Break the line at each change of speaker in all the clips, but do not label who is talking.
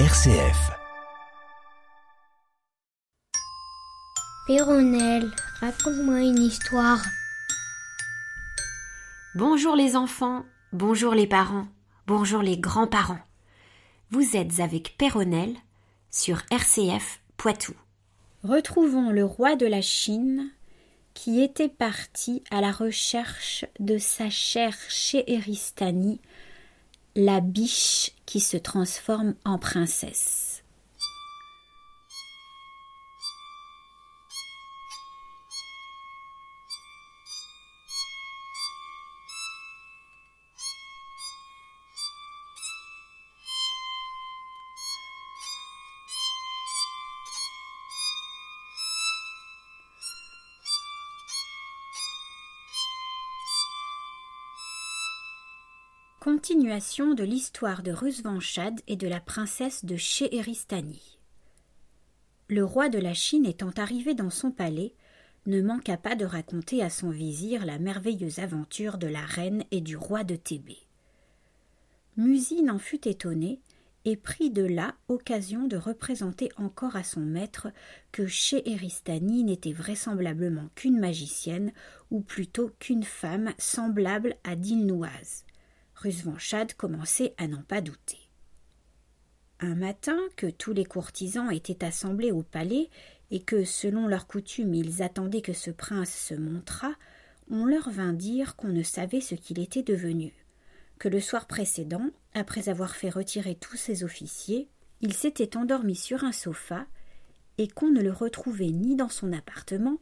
RCF.
Péronnelle, raconte-moi une histoire.
Bonjour les enfants, bonjour les parents, bonjour les grands-parents. Vous êtes avec Péronnelle sur RCF Poitou.
Retrouvons le roi de la Chine qui était parti à la recherche de sa chère Chéhéristanie, la biche qui se transforme en princesse. Continuation de l'histoire de Rusvanchad et de la princesse de Chéhéristanie. Le roi de la Chine étant arrivé dans son palais, ne manqua pas de raconter à son vizir la merveilleuse aventure de la reine et du roi de Thébé. Musine en fut étonné et prit de là occasion de représenter encore à son maître que Chéhéristanie n'était vraisemblablement qu'une magicienne, ou plutôt qu'une femme semblable à Dilnouaz. Commençait à n'en pas douter. Un matin, que tous les courtisans étaient assemblés au palais et que, selon leur coutume, ils attendaient que ce prince se montrât, on leur vint dire qu'on ne savait ce qu'il était devenu, que le soir précédent, après avoir fait retirer tous ses officiers, il s'était endormi sur un sofa et qu'on ne le retrouvait ni dans son appartement,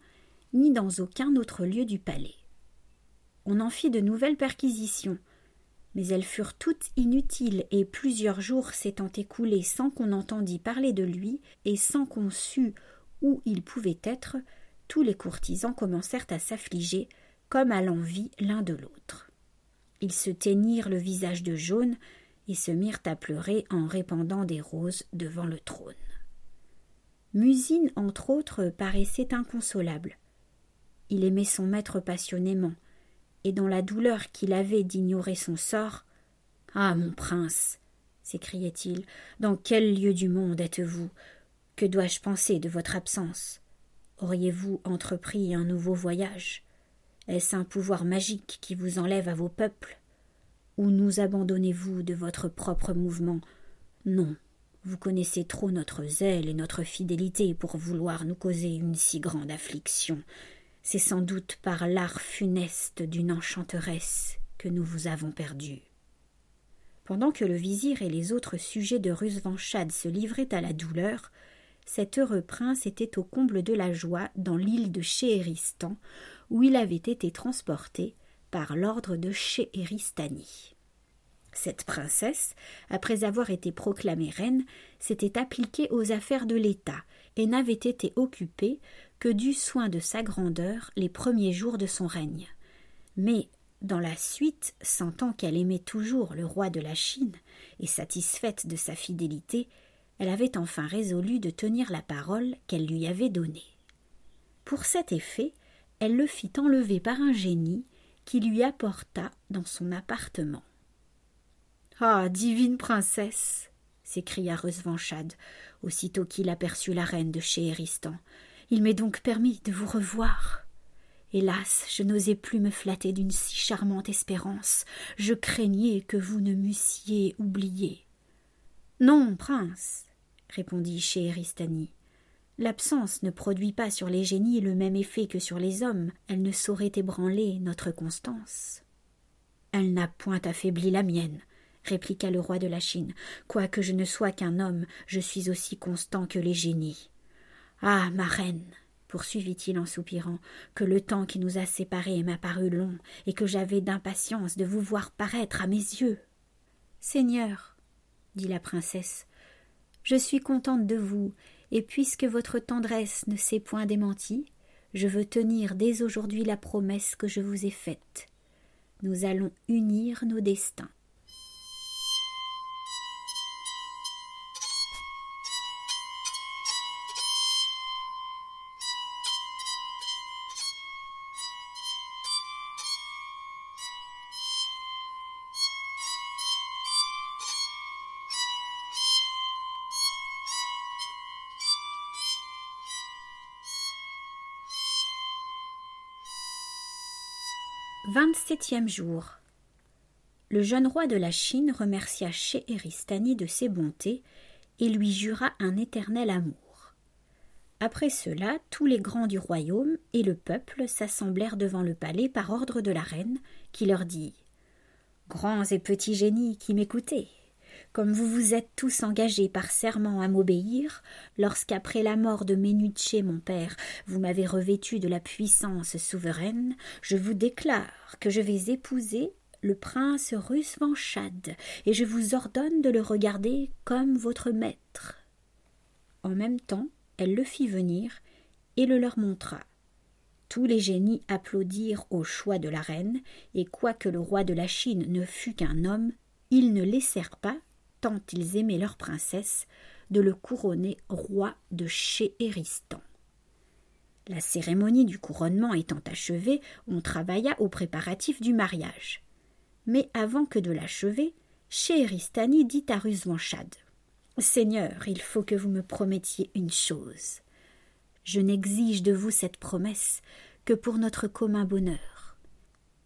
ni dans aucun autre lieu du palais. On en fit de nouvelles perquisitions, mais elles furent toutes inutiles, et plusieurs jours s'étant écoulés sans qu'on entendît parler de lui, et sans qu'on sût où il pouvait être, tous les courtisans commencèrent à s'affliger, comme à l'envie l'un de l'autre. Ils se teignirent le visage de jaune, et se mirent à pleurer en répandant des roses devant le trône. Musine, entre autres, paraissait inconsolable. Il aimait son maître passionnément, et dans la douleur qu'il avait d'ignorer son sort. Ah. Mon prince. s'écriait-il. Dans quel lieu du monde êtes-vous? Que dois je penser de votre absence? Auriez vous entrepris un nouveau voyage? Est-ce un pouvoir magique qui vous enlève à vos peuples? Ou nous abandonnez vous de votre propre mouvement? Non. Vous connaissez trop notre zèle et notre fidélité pour vouloir nous causer une si grande affliction. C'est sans doute par l'art funeste d'une enchanteresse que nous vous avons perdu. Pendant que le vizir et les autres sujets de Rusvanchad se livraient à la douleur, cet heureux prince était au comble de la joie dans l'île de Chéhéristan, où il avait été transporté par l'ordre de Chéhéristanie. Cette princesse, après avoir été proclamée reine, s'était appliquée aux affaires de l'État et n'avait été occupée que du soin de sa grandeur les premiers jours de son règne. Mais, dans la suite, sentant qu'elle aimait toujours le roi de la Chine, et satisfaite de sa fidélité, elle avait enfin résolu de tenir la parole qu'elle lui avait donnée. Pour cet effet, elle le fit enlever par un génie qui lui apporta dans son appartement. Ah. Divine princesse. S'écria Rusvanchad, aussitôt qu'il aperçut la reine de Chéhéristan. Il m'est donc permis de vous revoir. Hélas, je n'osais plus me flatter d'une si charmante espérance. Je craignais que vous ne m'eussiez oublié. Non, prince, répondit Chéhéristanie. L'absence ne produit pas sur les génies le même effet que sur les hommes. Elle ne saurait ébranler notre constance. Elle n'a point affaibli la mienne, répliqua le roi de la Chine. Quoique je ne sois qu'un homme, je suis aussi constant que les génies. Ah, ma reine, poursuivit-il en soupirant, que le temps qui nous a séparés m'a paru long, et que j'avais d'impatience de vous voir paraître à mes yeux. Seigneur, dit la princesse, je suis contente de vous, et puisque votre tendresse ne s'est point démentie, je veux tenir dès aujourd'hui la promesse que je vous ai faite. Nous allons unir nos destins. Vingt-septième jour. Le jeune roi de la Chine remercia Scheheristani de ses bontés et lui jura un éternel amour. Après cela, tous les grands du royaume et le peuple s'assemblèrent devant le palais par ordre de la reine, qui leur dit Grands et petits génies qui m'écoutez, comme vous vous êtes tous engagés par serment à m'obéir, lorsqu'après la mort de Ménuché mon père, vous m'avez revêtu de la puissance souveraine, je vous déclare que je vais épouser le prince Rusvanchad, et je vous ordonne de le regarder comme votre maître. En même temps, elle le fit venir et le leur montra. Tous les génies applaudirent au choix de la reine, et quoique le roi de la Chine ne fût qu'un homme, ils ne laissèrent pas tant ils aimaient leur princesse, de le couronner roi de Chéhéristan. La cérémonie du couronnement étant achevée, on travailla aux préparatifs du mariage. Mais avant que de l'achever, Chéhéristani dit à Rusvanchad Seigneur, il faut que vous me promettiez une chose. Je n'exige de vous cette promesse que pour notre commun bonheur.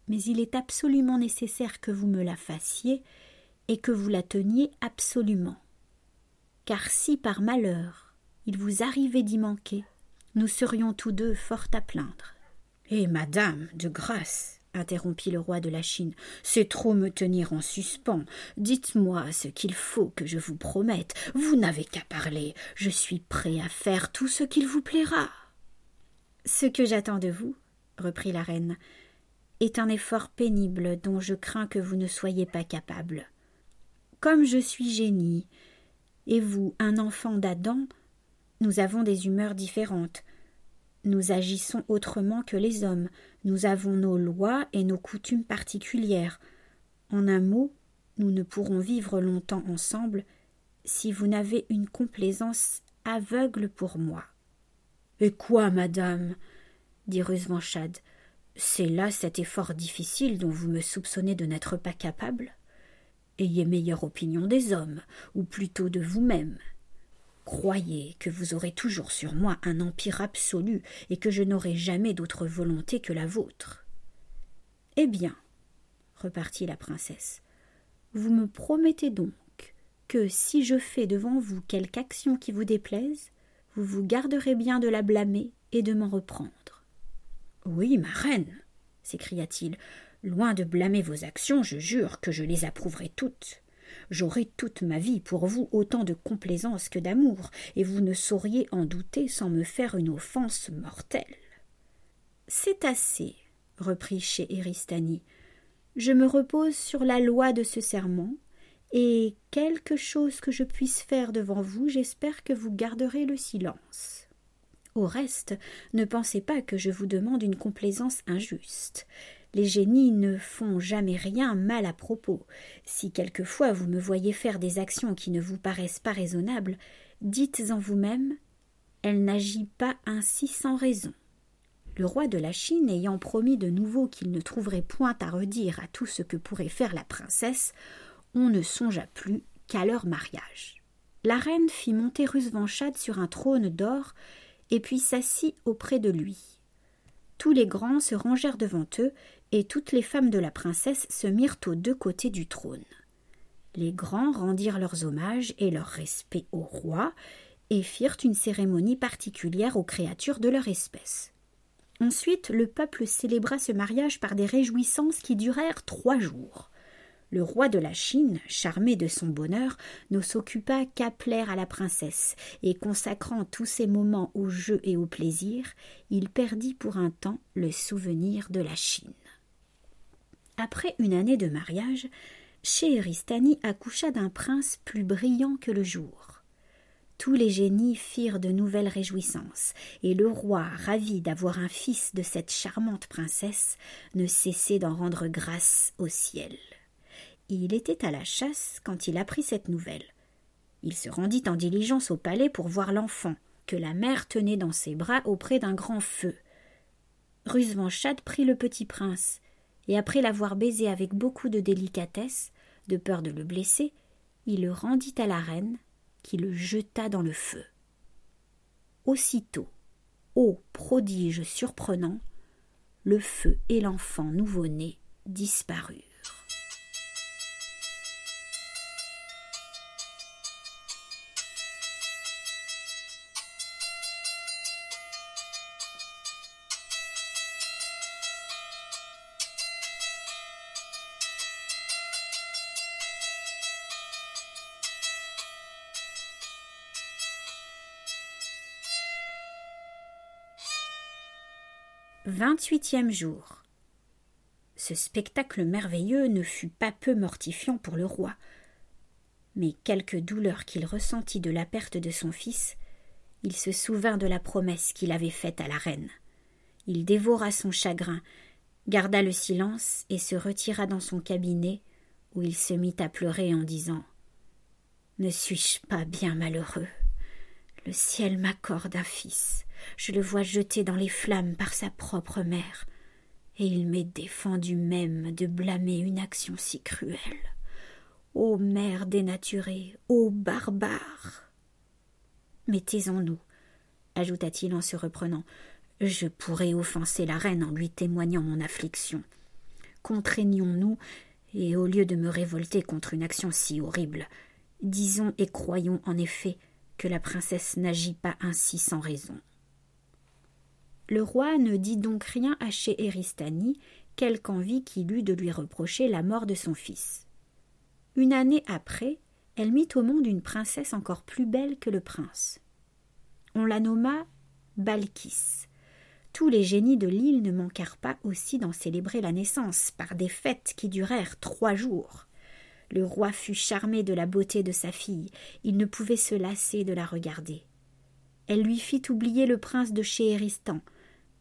Mais il est absolument nécessaire que vous me la fassiez et que vous la teniez absolument. Car si par malheur il vous arrivait d'y manquer, nous serions tous deux fort à plaindre. Eh, madame, de grâce, interrompit le roi de la Chine, c'est trop me tenir en suspens. Dites-moi ce qu'il faut que je vous promette. Vous n'avez qu'à parler. Je suis prêt à faire tout ce qu'il vous plaira. Ce que j'attends de vous, reprit la reine, est un effort pénible dont je crains que vous ne soyez pas capable. Comme je suis génie, et vous un enfant d'Adam, nous avons des humeurs différentes. Nous agissons autrement que les hommes, nous avons nos lois et nos coutumes particulières. En un mot, nous ne pourrons vivre longtemps ensemble si vous n'avez une complaisance aveugle pour moi. Et quoi, madame? dit Rusvanchad. C'est là cet effort difficile dont vous me soupçonnez de n'être pas capable Ayez meilleure opinion des hommes, ou plutôt de vous-même. Croyez que vous aurez toujours sur moi un empire absolu et que je n'aurai jamais d'autre volonté que la vôtre. Eh bien, repartit la princesse, vous me promettez donc que si je fais devant vous quelque action qui vous déplaise, vous vous garderez bien de la blâmer et de m'en reprendre. Oui, ma reine, s'écria-t-il, Loin de blâmer vos actions, je jure que je les approuverai toutes. J'aurai toute ma vie pour vous autant de complaisance que d'amour, et vous ne sauriez en douter sans me faire une offense mortelle. C'est assez, reprit Éristani. Je me repose sur la loi de ce serment, et quelque chose que je puisse faire devant vous, j'espère que vous garderez le silence. Au reste, ne pensez pas que je vous demande une complaisance injuste. Les génies ne font jamais rien mal à propos. Si quelquefois vous me voyez faire des actions qui ne vous paraissent pas raisonnables, dites en vous-même Elle n'agit pas ainsi sans raison. Le roi de la Chine ayant promis de nouveau qu'il ne trouverait point à redire à tout ce que pourrait faire la princesse, on ne songea plus qu'à leur mariage. La reine fit monter Rusvanchad sur un trône d'or et puis s'assit auprès de lui. Tous les grands se rangèrent devant eux et toutes les femmes de la princesse se mirent aux deux côtés du trône. Les grands rendirent leurs hommages et leurs respects au roi, et firent une cérémonie particulière aux créatures de leur espèce. Ensuite, le peuple célébra ce mariage par des réjouissances qui durèrent trois jours. Le roi de la Chine, charmé de son bonheur, ne s'occupa qu'à plaire à la princesse, et consacrant tous ses moments au jeu et au plaisir, il perdit pour un temps le souvenir de la Chine. Après une année de mariage, Scheheristani accoucha d'un prince plus brillant que le jour. Tous les génies firent de nouvelles réjouissances, et le roi, ravi d'avoir un fils de cette charmante princesse, ne cessait d'en rendre grâce au ciel. Il était à la chasse quand il apprit cette nouvelle. Il se rendit en diligence au palais pour voir l'enfant, que la mère tenait dans ses bras auprès d'un grand feu. Rusvanchad prit le petit prince, et après l'avoir baisé avec beaucoup de délicatesse, de peur de le blesser, il le rendit à la reine, qui le jeta dans le feu. Aussitôt, ô prodige surprenant, le feu et l'enfant nouveau-né disparurent. Vingt-huitième jour. Ce spectacle merveilleux ne fut pas peu mortifiant pour le roi. Mais quelque douleur qu'il ressentit de la perte de son fils, il se souvint de la promesse qu'il avait faite à la reine. Il dévora son chagrin, garda le silence et se retira dans son cabinet, où il se mit à pleurer en disant Ne suis-je pas bien malheureux? Le ciel m'accorde un fils. Je le vois jeté dans les flammes par sa propre mère, et il m'est défendu même de blâmer une action si cruelle. Ô mère dénaturée, ô barbare. Mais taisons-nous, ajouta-t-il en se reprenant. Je pourrais offenser la reine en lui témoignant mon affliction. Contraignons-nous, et au lieu de me révolter contre une action si horrible, disons et croyons en effet que la princesse n'agit pas ainsi sans raison. Le roi ne dit donc rien à Scheheristani, quelque envie qu'il eût de lui reprocher la mort de son fils. Une année après, elle mit au monde une princesse encore plus belle que le prince. On la nomma Balkis. Tous les génies de l'île ne manquèrent pas aussi d'en célébrer la naissance par des fêtes qui durèrent trois jours. Le roi fut charmé de la beauté de sa fille, il ne pouvait se lasser de la regarder. Elle lui fit oublier le prince de Scheheristan,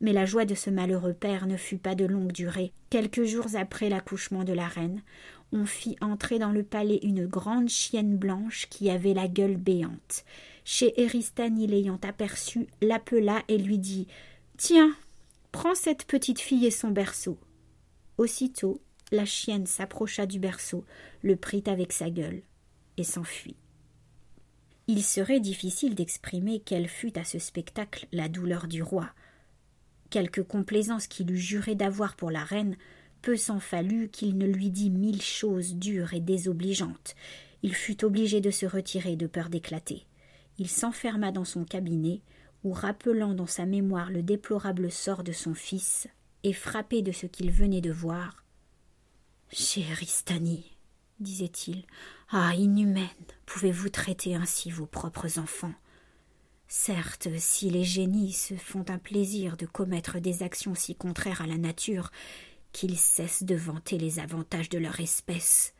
mais la joie de ce malheureux père ne fut pas de longue durée. Quelques jours après l'accouchement de la reine, on fit entrer dans le palais une grande chienne blanche qui avait la gueule béante. Chez Eristani l'ayant aperçue, l'appela et lui dit Tiens, prends cette petite fille et son berceau. Aussitôt, la chienne s'approcha du berceau, le prit avec sa gueule et s'enfuit. Il serait difficile d'exprimer quelle fut à ce spectacle la douleur du roi quelque complaisance qu'il eût juré d'avoir pour la reine, peu s'en fallut qu'il ne lui dît mille choses dures et désobligeantes. Il fut obligé de se retirer de peur d'éclater. Il s'enferma dans son cabinet, où, rappelant dans sa mémoire le déplorable sort de son fils, et frappé de ce qu'il venait de voir. Ristani, disait-il, ah, inhumaine, pouvez-vous traiter ainsi vos propres enfants? Certes, si les génies se font un plaisir de commettre des actions si contraires à la nature, qu'ils cessent de vanter les avantages de leur espèce.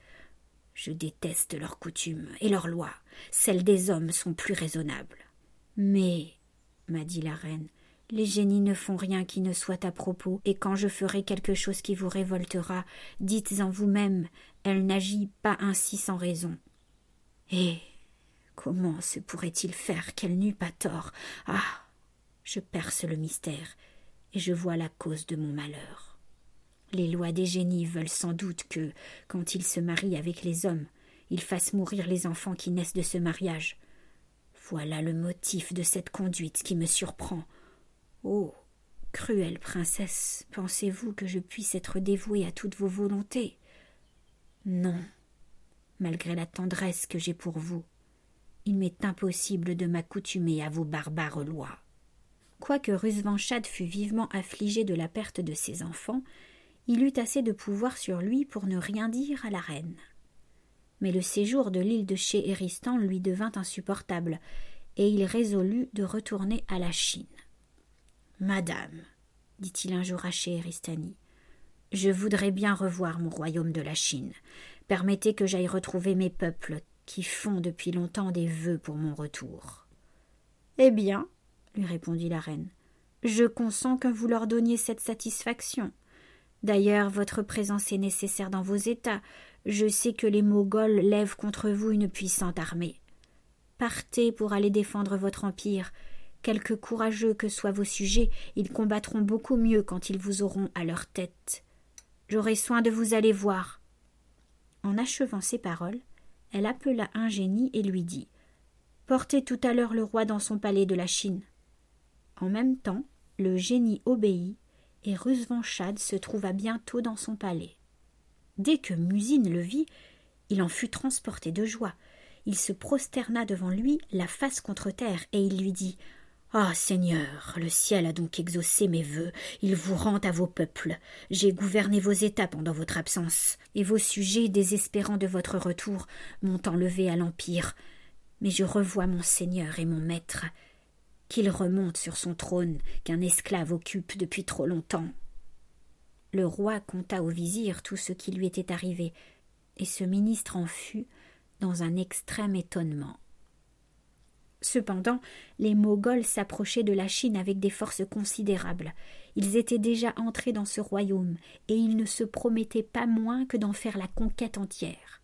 Je déteste leurs coutumes et leurs lois. Celles des hommes sont plus raisonnables. Mais, m'a dit la reine, les génies ne font rien qui ne soit à propos, et quand je ferai quelque chose qui vous révoltera, dites en vous-même, elle n'agit pas ainsi sans raison. Et Comment se pourrait-il faire qu'elle n'eût pas tort? Ah Je perce le mystère, et je vois la cause de mon malheur. Les lois des génies veulent sans doute que, quand ils se marient avec les hommes, ils fassent mourir les enfants qui naissent de ce mariage. Voilà le motif de cette conduite qui me surprend. Oh. Cruelle princesse, pensez-vous que je puisse être dévouée à toutes vos volontés? Non, malgré la tendresse que j'ai pour vous il m'est impossible de m'accoutumer à vos barbares lois. Quoique Rusvanchad fût vivement affligé de la perte de ses enfants, il eut assez de pouvoir sur lui pour ne rien dire à la reine. Mais le séjour de l'île de Chéhéristan lui devint insupportable, et il résolut de retourner à la Chine. Madame, dit-il un jour à Chéhéristani, je voudrais bien revoir mon royaume de la Chine. Permettez que j'aille retrouver mes peuples qui font depuis longtemps des vœux pour mon retour. Eh bien, lui répondit la reine, je consens que vous leur donniez cette satisfaction. D'ailleurs, votre présence est nécessaire dans vos États. Je sais que les Moghols lèvent contre vous une puissante armée. Partez pour aller défendre votre empire. Quelque courageux que soient vos sujets, ils combattront beaucoup mieux quand ils vous auront à leur tête. J'aurai soin de vous aller voir. En achevant ces paroles, elle appela un génie et lui dit Portez tout à l'heure le roi dans son palais de la Chine. En même temps, le génie obéit, et Rusvanchad se trouva bientôt dans son palais. Dès que Musine le vit, il en fut transporté de joie. Il se prosterna devant lui, la face contre terre, et il lui dit ah. Seigneur, le ciel a donc exaucé mes vœux, il vous rend à vos peuples. J'ai gouverné vos États pendant votre absence, et vos sujets, désespérant de votre retour, m'ont enlevé à l'Empire. Mais je revois mon Seigneur et mon Maître. Qu'il remonte sur son trône, qu'un esclave occupe depuis trop longtemps. Le roi conta au vizir tout ce qui lui était arrivé, et ce ministre en fut dans un extrême étonnement. Cependant, les Moghols s'approchaient de la Chine avec des forces considérables. Ils étaient déjà entrés dans ce royaume, et ils ne se promettaient pas moins que d'en faire la conquête entière.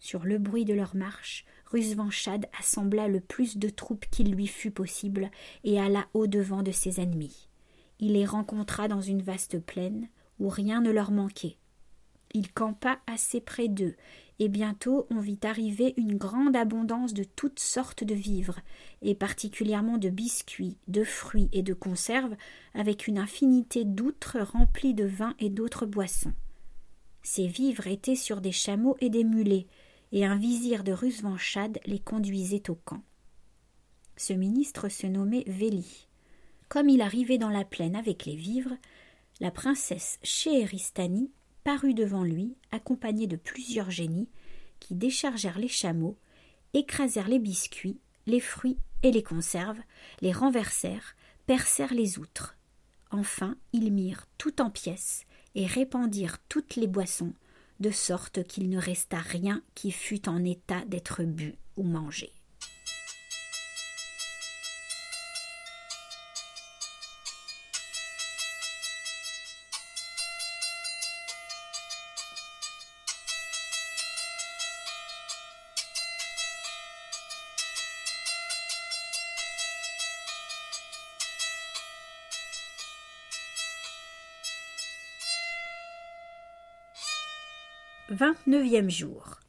Sur le bruit de leur marche, Rusvanchad assembla le plus de troupes qu'il lui fut possible et alla au-devant de ses ennemis. Il les rencontra dans une vaste plaine où rien ne leur manquait. Il campa assez près d'eux, et bientôt on vit arriver une grande abondance de toutes sortes de vivres, et particulièrement de biscuits, de fruits et de conserves, avec une infinité d'outres remplies de vin et d'autres boissons. Ces vivres étaient sur des chameaux et des mulets, et un vizir de Rusvanchad les conduisait au camp. Ce ministre se nommait Véli. Comme il arrivait dans la plaine avec les vivres, la princesse parut devant lui, accompagné de plusieurs génies, qui déchargèrent les chameaux, écrasèrent les biscuits, les fruits et les conserves, les renversèrent, percèrent les outres. Enfin, ils mirent tout en pièces et répandirent toutes les boissons, de sorte qu'il ne resta rien qui fût en état d'être bu ou mangé. Vingt-neuvième jour.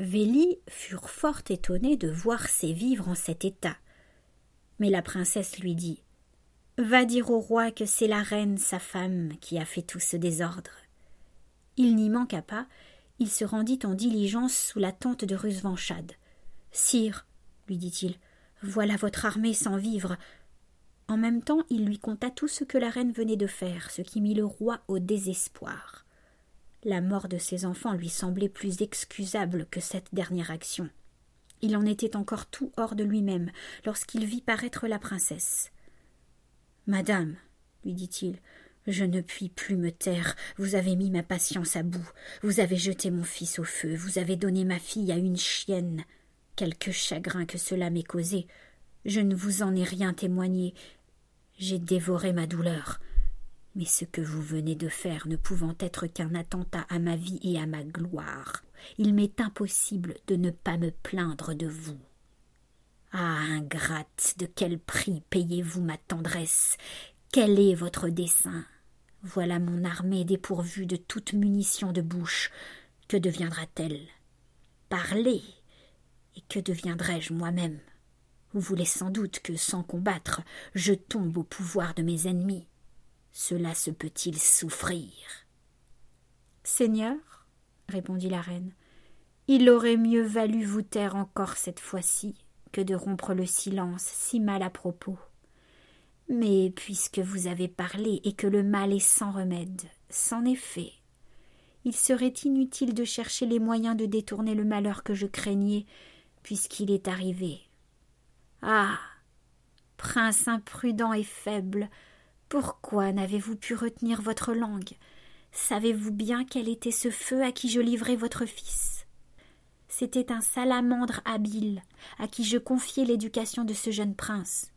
Véli furent fort étonnés de voir ses vivres en cet état. Mais la princesse lui dit Va dire au roi que c'est la reine, sa femme, qui a fait tout ce désordre. Il n'y manqua pas, il se rendit en diligence sous la tente de Rusvanchad. Sire, lui dit-il, voilà votre armée sans vivre. En même temps, il lui conta tout ce que la reine venait de faire, ce qui mit le roi au désespoir. La mort de ses enfants lui semblait plus excusable que cette dernière action. Il en était encore tout hors de lui-même lorsqu'il vit paraître la princesse. Madame, lui dit-il, je ne puis plus me taire. Vous avez mis ma patience à bout. Vous avez jeté mon fils au feu. Vous avez donné ma fille à une chienne. Quelque chagrin que cela m'ait causé. Je ne vous en ai rien témoigné. J'ai dévoré ma douleur. Mais ce que vous venez de faire ne pouvant être qu'un attentat à ma vie et à ma gloire, il m'est impossible de ne pas me plaindre de vous. Ah, ingrate, de quel prix payez-vous ma tendresse? Quel est votre dessein? Voilà mon armée dépourvue de toute munition de bouche. Que deviendra-t-elle? Parlez Et que deviendrai-je moi-même? Vous voulez sans doute que, sans combattre, je tombe au pouvoir de mes ennemis. Cela se peut-il souffrir?
Seigneur, répondit la reine, il aurait mieux valu vous taire encore cette fois-ci que de rompre le silence si mal à propos. Mais puisque vous avez parlé et que le mal est sans remède, c'en est fait. Il serait inutile de chercher les moyens de détourner le malheur que je craignais, puisqu'il est arrivé. Ah. Prince imprudent et faible, pourquoi n'avez-vous pu retenir votre langue? Savez-vous bien quel était ce feu à qui je livrais votre fils? C'était un salamandre habile à qui je confiais l'éducation de ce jeune prince.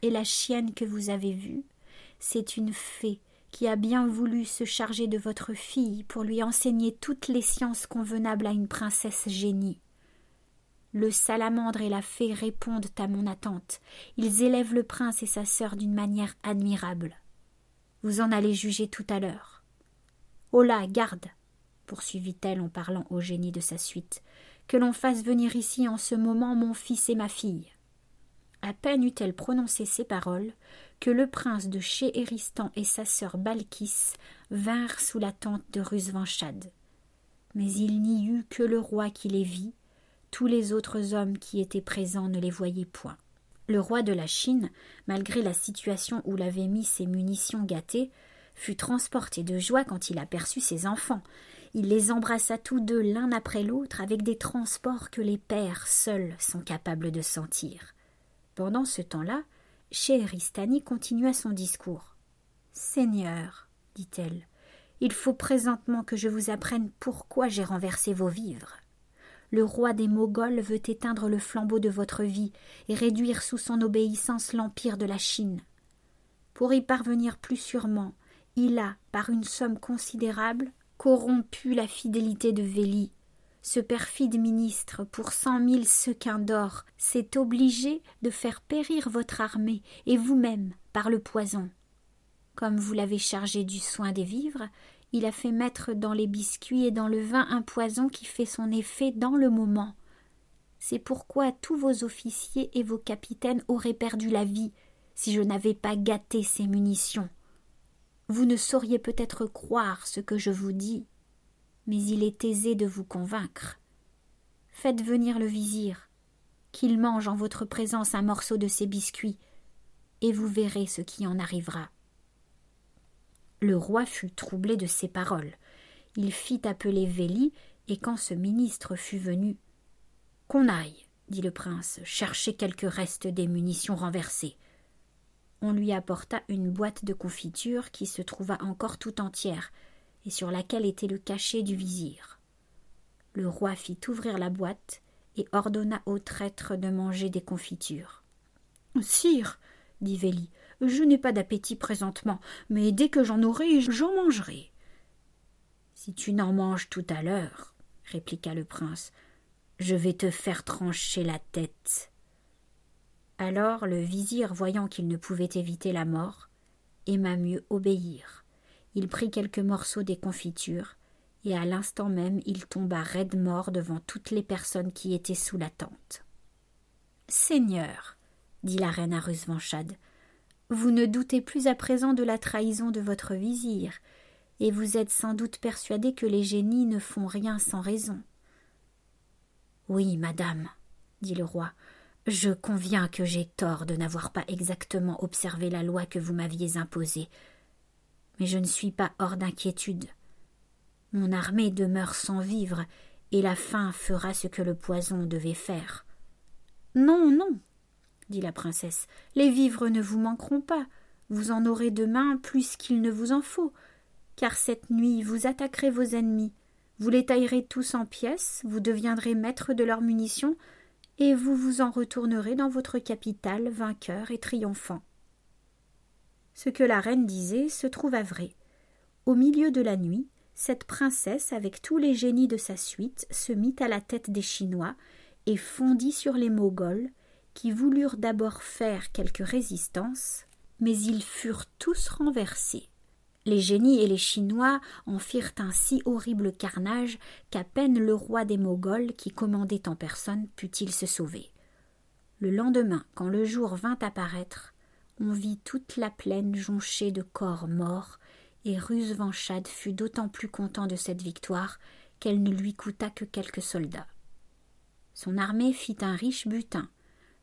Et la chienne que vous avez vue, c'est une fée qui a bien voulu se charger de votre fille pour lui enseigner toutes les sciences convenables à une princesse génie. Le salamandre et la fée répondent à mon attente. Ils élèvent le prince et sa sœur d'une manière admirable. Vous en allez juger tout à l'heure. Oh garde poursuivit-elle en parlant au génie de sa suite, que l'on fasse venir ici en ce moment mon fils et ma fille.
À peine eut-elle prononcé ces paroles que le prince de Chéhéristan et sa sœur Balkis vinrent sous la tente de Rusvanchad. Mais il n'y eut que le roi qui les vit, tous les autres hommes qui étaient présents ne les voyaient point. Le roi de la Chine, malgré la situation où l'avaient mis ses munitions gâtées, fut transporté de joie quand il aperçut ses enfants. Il les embrassa tous deux l'un après l'autre avec des transports que les pères seuls sont capables de sentir. Pendant ce temps-là, Scheheristani continua son discours. Seigneur, dit-elle, il faut présentement que je vous apprenne pourquoi j'ai renversé vos vivres. Le roi des Moghols veut éteindre le flambeau de votre vie et réduire sous son obéissance l'empire de la Chine. Pour y parvenir plus sûrement, il a, par une somme considérable, corrompu la fidélité de Véli. Ce perfide ministre, pour cent mille sequins d'or, s'est obligé de faire périr votre armée et vous-même par le poison. Comme vous l'avez chargé du soin des vivres, il a fait mettre dans les biscuits et dans le vin un poison qui fait son effet dans le moment. C'est pourquoi tous vos officiers et vos capitaines auraient perdu la vie si je n'avais pas gâté ces munitions. Vous ne sauriez peut-être croire ce que je vous dis, mais il est aisé de vous convaincre. Faites venir le vizir, qu'il mange en votre présence un morceau de ces biscuits, et vous verrez ce qui en arrivera. Le roi fut troublé de ces paroles. Il fit appeler Véli, et quand ce ministre fut venu. Qu'on aille, dit le prince, chercher quelques restes des munitions renversées. On lui apporta une boîte de confiture qui se trouva encore tout entière, et sur laquelle était le cachet du vizir. Le roi fit ouvrir la boîte et ordonna au traître de manger des confitures. Sire, dit Véli, je n'ai pas d'appétit présentement, mais dès que j'en aurai, j'en mangerai. Si tu n'en manges tout à l'heure, répliqua le prince, je vais te faire trancher la tête. Alors le vizir, voyant qu'il ne pouvait éviter la mort, aima mieux obéir. Il prit quelques morceaux des confitures, et à l'instant même il tomba raide mort devant toutes les personnes qui étaient sous la tente. Seigneur, dit la reine à Rusvanchad, vous ne doutez plus à présent de la trahison de votre vizir, et vous êtes sans doute persuadé que les génies ne font rien sans raison. Oui, madame, dit le roi, je conviens que j'ai tort de n'avoir pas exactement observé la loi que vous m'aviez imposée. Mais je ne suis pas hors d'inquiétude. Mon armée demeure sans vivre, et la faim fera ce que le poison devait faire. Non, non, dit la princesse. Les vivres ne vous manqueront pas. Vous en aurez demain plus qu'il ne vous en faut. Car cette nuit vous attaquerez vos ennemis. Vous les taillerez tous en pièces, vous deviendrez maître de leurs munitions, et vous vous en retournerez dans votre capitale vainqueur et triomphant. Ce que la reine disait se trouva vrai. Au milieu de la nuit, cette princesse, avec tous les génies de sa suite, se mit à la tête des Chinois et fondit sur les Moghols, qui voulurent d'abord faire quelque résistance, mais ils furent tous renversés. Les génies et les Chinois en firent un si horrible carnage qu'à peine le roi des Moghols, qui commandait en personne, put-il se sauver. Le lendemain, quand le jour vint apparaître, on vit toute la plaine jonchée de corps morts, et Rusvanchad fut d'autant plus content de cette victoire qu'elle ne lui coûta que quelques soldats. Son armée fit un riche butin,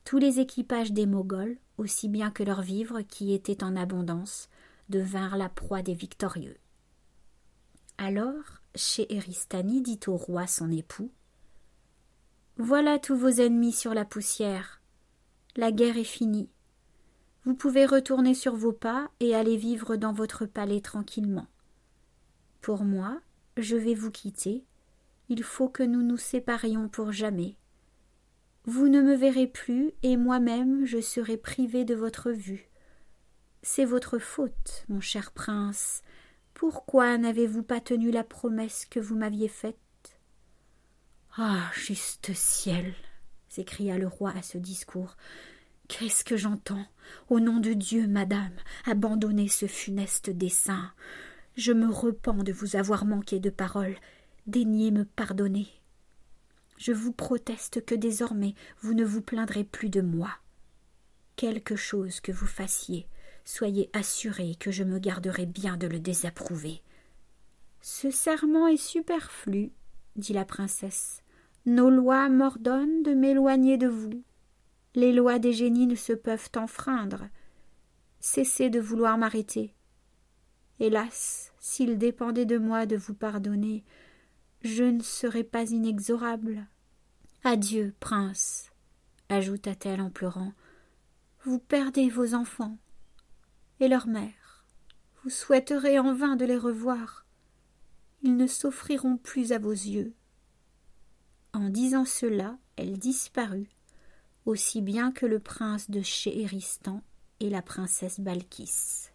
tous les équipages des Moghols, aussi bien que leurs vivres qui étaient en abondance, devinrent la proie des victorieux. Alors, Scheheristani dit au roi son époux Voilà tous vos ennemis sur la poussière. La guerre est finie. Vous pouvez retourner sur vos pas et aller vivre dans votre palais tranquillement. Pour moi, je vais vous quitter. Il faut que nous nous séparions pour jamais. Vous ne me verrez plus, et moi-même je serai privé de votre vue. C'est votre faute, mon cher prince. Pourquoi n'avez-vous pas tenu la promesse que vous m'aviez faite? Ah, juste ciel s'écria le roi à ce discours. Qu'est-ce que j'entends? Au nom de Dieu, madame, abandonnez ce funeste dessein. Je me repens de vous avoir manqué de parole. Daignez me pardonner. Je vous proteste que désormais vous ne vous plaindrez plus de moi. quelque chose que vous fassiez, soyez assuré que je me garderai bien de le désapprouver. Ce serment est superflu, dit la princesse. Nos lois m'ordonnent de m'éloigner de vous. Les lois des génies ne se peuvent enfreindre. Cessez de vouloir m'arrêter. Hélas, s'il dépendait de moi de vous pardonner, je ne serais pas inexorable. Adieu, prince, ajouta-t-elle en pleurant. Vous perdez vos enfants et leur mère. Vous souhaiterez en vain de les revoir. Ils ne s'offriront plus à vos yeux. En disant cela, elle disparut, aussi bien que le prince de Chéhéristan et la princesse Balkis.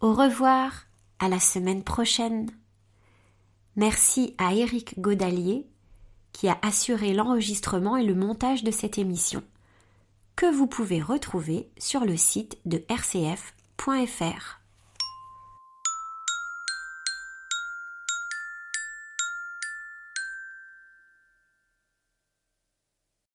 Au revoir, à la semaine prochaine. Merci à Éric Godalier qui a assuré l'enregistrement et le montage de cette émission, que vous pouvez retrouver sur le site de rcf.fr.